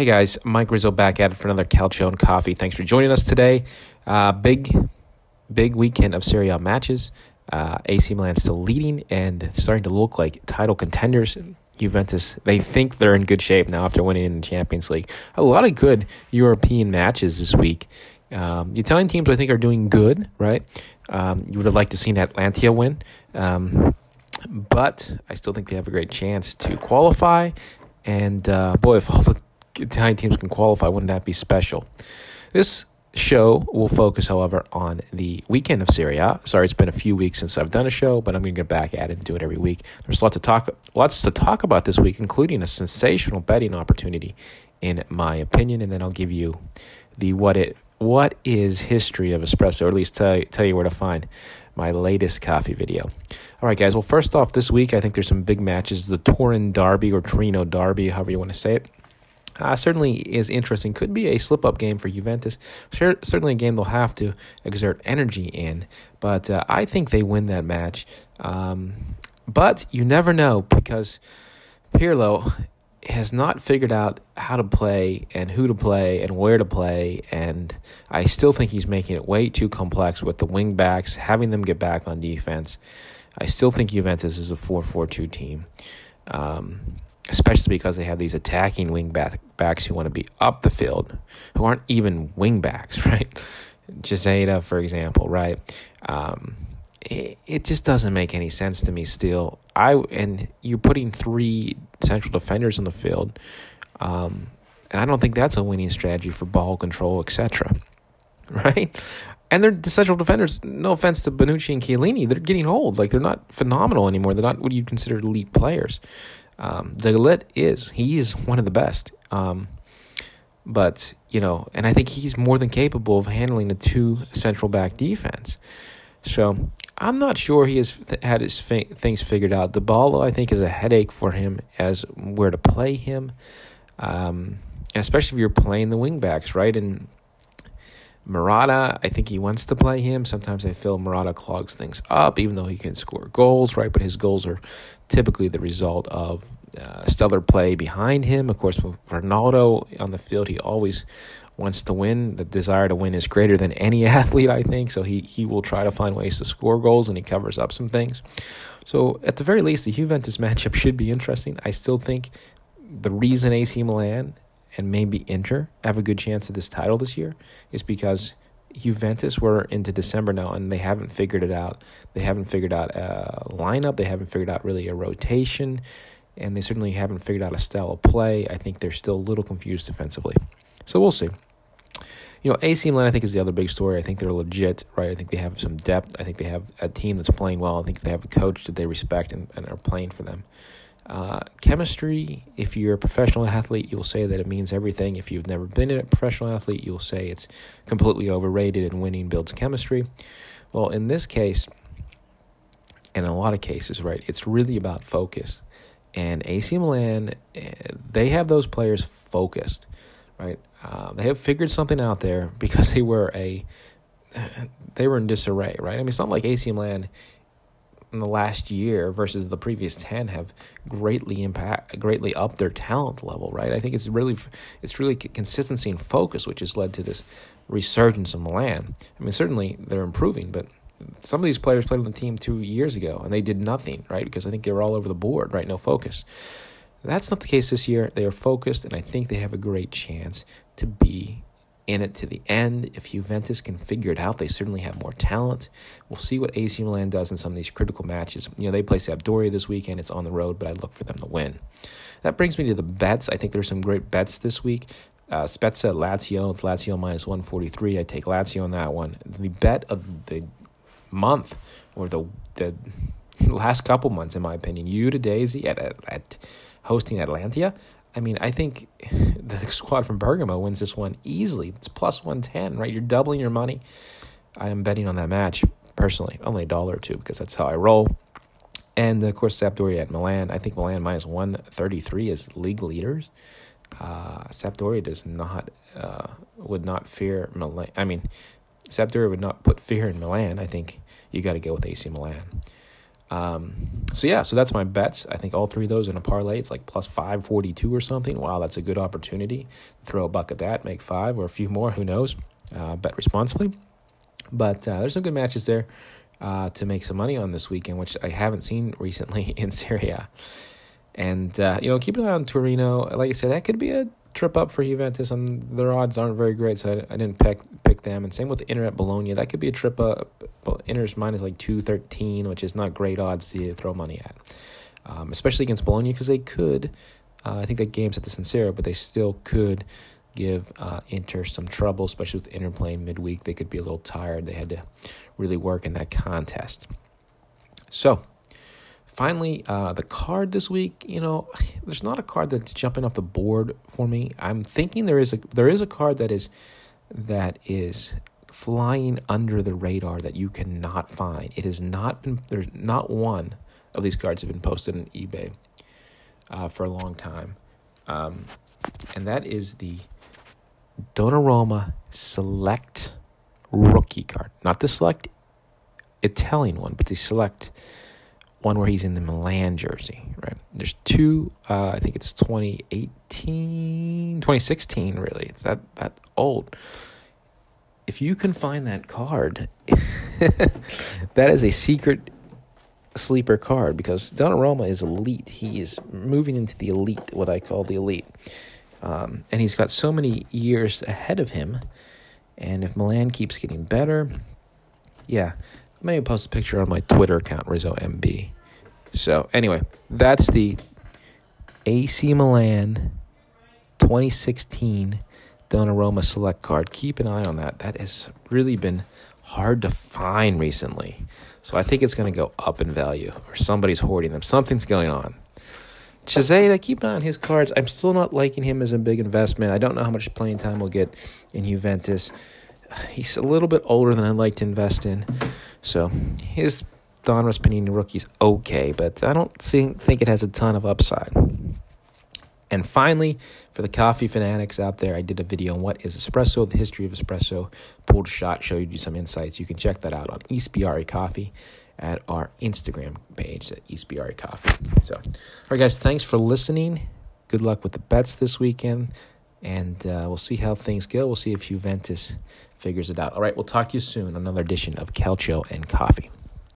Hey guys, Mike Rizzo back at it for another Calcio and Coffee. Thanks for joining us today. Uh, big, big weekend of Serie A matches. Uh, AC Milan still leading and starting to look like title contenders. Juventus, they think they're in good shape now after winning in the Champions League. A lot of good European matches this week. Um, the Italian teams, I think, are doing good, right? Um, you would have liked to seen Atalanta win, um, but I still think they have a great chance to qualify. And uh, boy, if all the Italian teams can qualify, wouldn't that be special? This show will focus, however, on the weekend of Serie A. Sorry, it's been a few weeks since I've done a show, but I'm going to get back at it and do it every week. There's lots to talk, lots to talk about this week, including a sensational betting opportunity, in my opinion, and then I'll give you the what it what is history of espresso, or at least tell, tell you where to find my latest coffee video. All right, guys. Well, first off, this week I think there's some big matches: the Turin Derby or Torino Derby, however you want to say it uh, certainly is interesting. Could be a slip up game for Juventus. Sure, certainly a game they'll have to exert energy in. But uh, I think they win that match. Um, but you never know because Pirlo has not figured out how to play and who to play and where to play. And I still think he's making it way too complex with the wing backs, having them get back on defense. I still think Juventus is a 4 4 2 team. Um, especially because they have these attacking wing back, backs who want to be up the field, who aren't even wing backs, right? Jazeta, for example, right? Um, it, it just doesn't make any sense to me still. I and you're putting three central defenders on the field, um, and I don't think that's a winning strategy for ball control, etc. Right? And they're the central defenders. No offense to Bonucci and Chiellini, they're getting old. Like they're not phenomenal anymore. They're not what you consider elite players. Um, De Ligt is he is one of the best. Um, but you know, and I think he's more than capable of handling a two central back defense. So I'm not sure he has had his fi- things figured out. Dybala, I think, is a headache for him as where to play him, um, especially if you're playing the wingbacks, right? And Morata, I think he wants to play him. Sometimes I feel Morata clogs things up, even though he can score goals, right? But his goals are typically the result of uh, stellar play behind him. Of course, with Ronaldo on the field, he always wants to win. The desire to win is greater than any athlete, I think. So he, he will try to find ways to score goals and he covers up some things. So at the very least, the Juventus matchup should be interesting. I still think the reason AC Milan and maybe Inter have a good chance at this title this year is because Juventus were into December now and they haven't figured it out. They haven't figured out a lineup. They haven't figured out really a rotation. And they certainly haven't figured out a style of play. I think they're still a little confused defensively. So we'll see. You know, AC Milan, I think, is the other big story. I think they're legit, right? I think they have some depth. I think they have a team that's playing well. I think they have a coach that they respect and, and are playing for them. Uh, chemistry, if you're a professional athlete, you'll say that it means everything. If you've never been a professional athlete, you'll say it's completely overrated and winning builds chemistry. Well, in this case, and in a lot of cases, right, it's really about focus. And AC Milan, eh, they have those players focused, right? Uh, they have figured something out there because they were a they were in disarray, right? I mean, not like AC Milan in the last year versus the previous 10 have greatly impact greatly upped their talent level right i think it's really it's really consistency and focus which has led to this resurgence of milan i mean certainly they're improving but some of these players played on the team two years ago and they did nothing right because i think they were all over the board right no focus that's not the case this year they are focused and i think they have a great chance to be in it to the end. If Juventus can figure it out, they certainly have more talent. We'll see what AC Milan does in some of these critical matches. You know, they play Sampdoria this weekend. It's on the road, but I look for them to win. That brings me to the bets. I think there's some great bets this week. Uh, Spezia Lazio, Lazio minus 143. I take Lazio on that one. The bet of the month, or the the last couple months, in my opinion, Udinese at, at hosting Atalanta. I mean, I think the squad from Bergamo wins this one easily. It's plus 110, right? You're doubling your money. I am betting on that match personally, only a dollar or two because that's how I roll. And of course, Sampdoria at Milan. I think Milan minus 133 is league leaders. Uh, Sampdoria does not, uh, would not fear Milan. I mean, Sampdoria would not put fear in Milan. I think you got to go with AC Milan. Um, so yeah, so that's my bets. I think all three of those in a parlay, it's like plus five forty two or something. Wow, that's a good opportunity. Throw a buck at that, make five or a few more. Who knows? Uh, bet responsibly. But uh, there's some good matches there uh, to make some money on this weekend, which I haven't seen recently in Serie A. And uh, you know, keep an eye on Torino. Like I said, that could be a trip up for Juventus, and their odds aren't very great, so I, I didn't pick them. And same with Inter at Bologna, that could be a trip up. Inter's minus like two thirteen, which is not great odds to throw money at, um, especially against Bologna because they could. Uh, I think that game's at the San Siro, but they still could give uh, Inter some trouble, especially with Inter playing midweek. They could be a little tired. They had to really work in that contest. So finally, uh, the card this week. You know, there's not a card that's jumping off the board for me. I'm thinking there is a there is a card that is that is flying under the radar that you cannot find. It has not been there's not one of these cards have been posted on eBay uh, for a long time, um, and that is the Donnarumma Select rookie card, not the Select Italian one, but the Select one where he's in the Milan jersey, right? There's two, uh, I think it's 2018, 2016, really. It's that, that old. If you can find that card, that is a secret sleeper card because Donnarumma is elite. He is moving into the elite, what I call the elite. Um, and he's got so many years ahead of him. And if Milan keeps getting better, yeah, maybe post a picture on my Twitter account, Rizzo MB. So anyway, that's the AC Milan 2016 Donnarumma Select card. Keep an eye on that. That has really been hard to find recently. So I think it's going to go up in value, or somebody's hoarding them. Something's going on. Shazade, I keep an eye on his cards. I'm still not liking him as a big investment. I don't know how much playing time we'll get in Juventus. He's a little bit older than I'd like to invest in. So his Donruss Panini rookie's okay, but I don't see, think it has a ton of upside. And finally, for the coffee fanatics out there, I did a video on what is espresso, the history of espresso, pulled shot, showed you some insights. You can check that out on Eastbiari Coffee at our Instagram page at Eastbiari Coffee. So, all right, guys, thanks for listening. Good luck with the bets this weekend, and uh, we'll see how things go. We'll see if Juventus figures it out. All right, we'll talk to you soon. Another edition of Calcio and Coffee.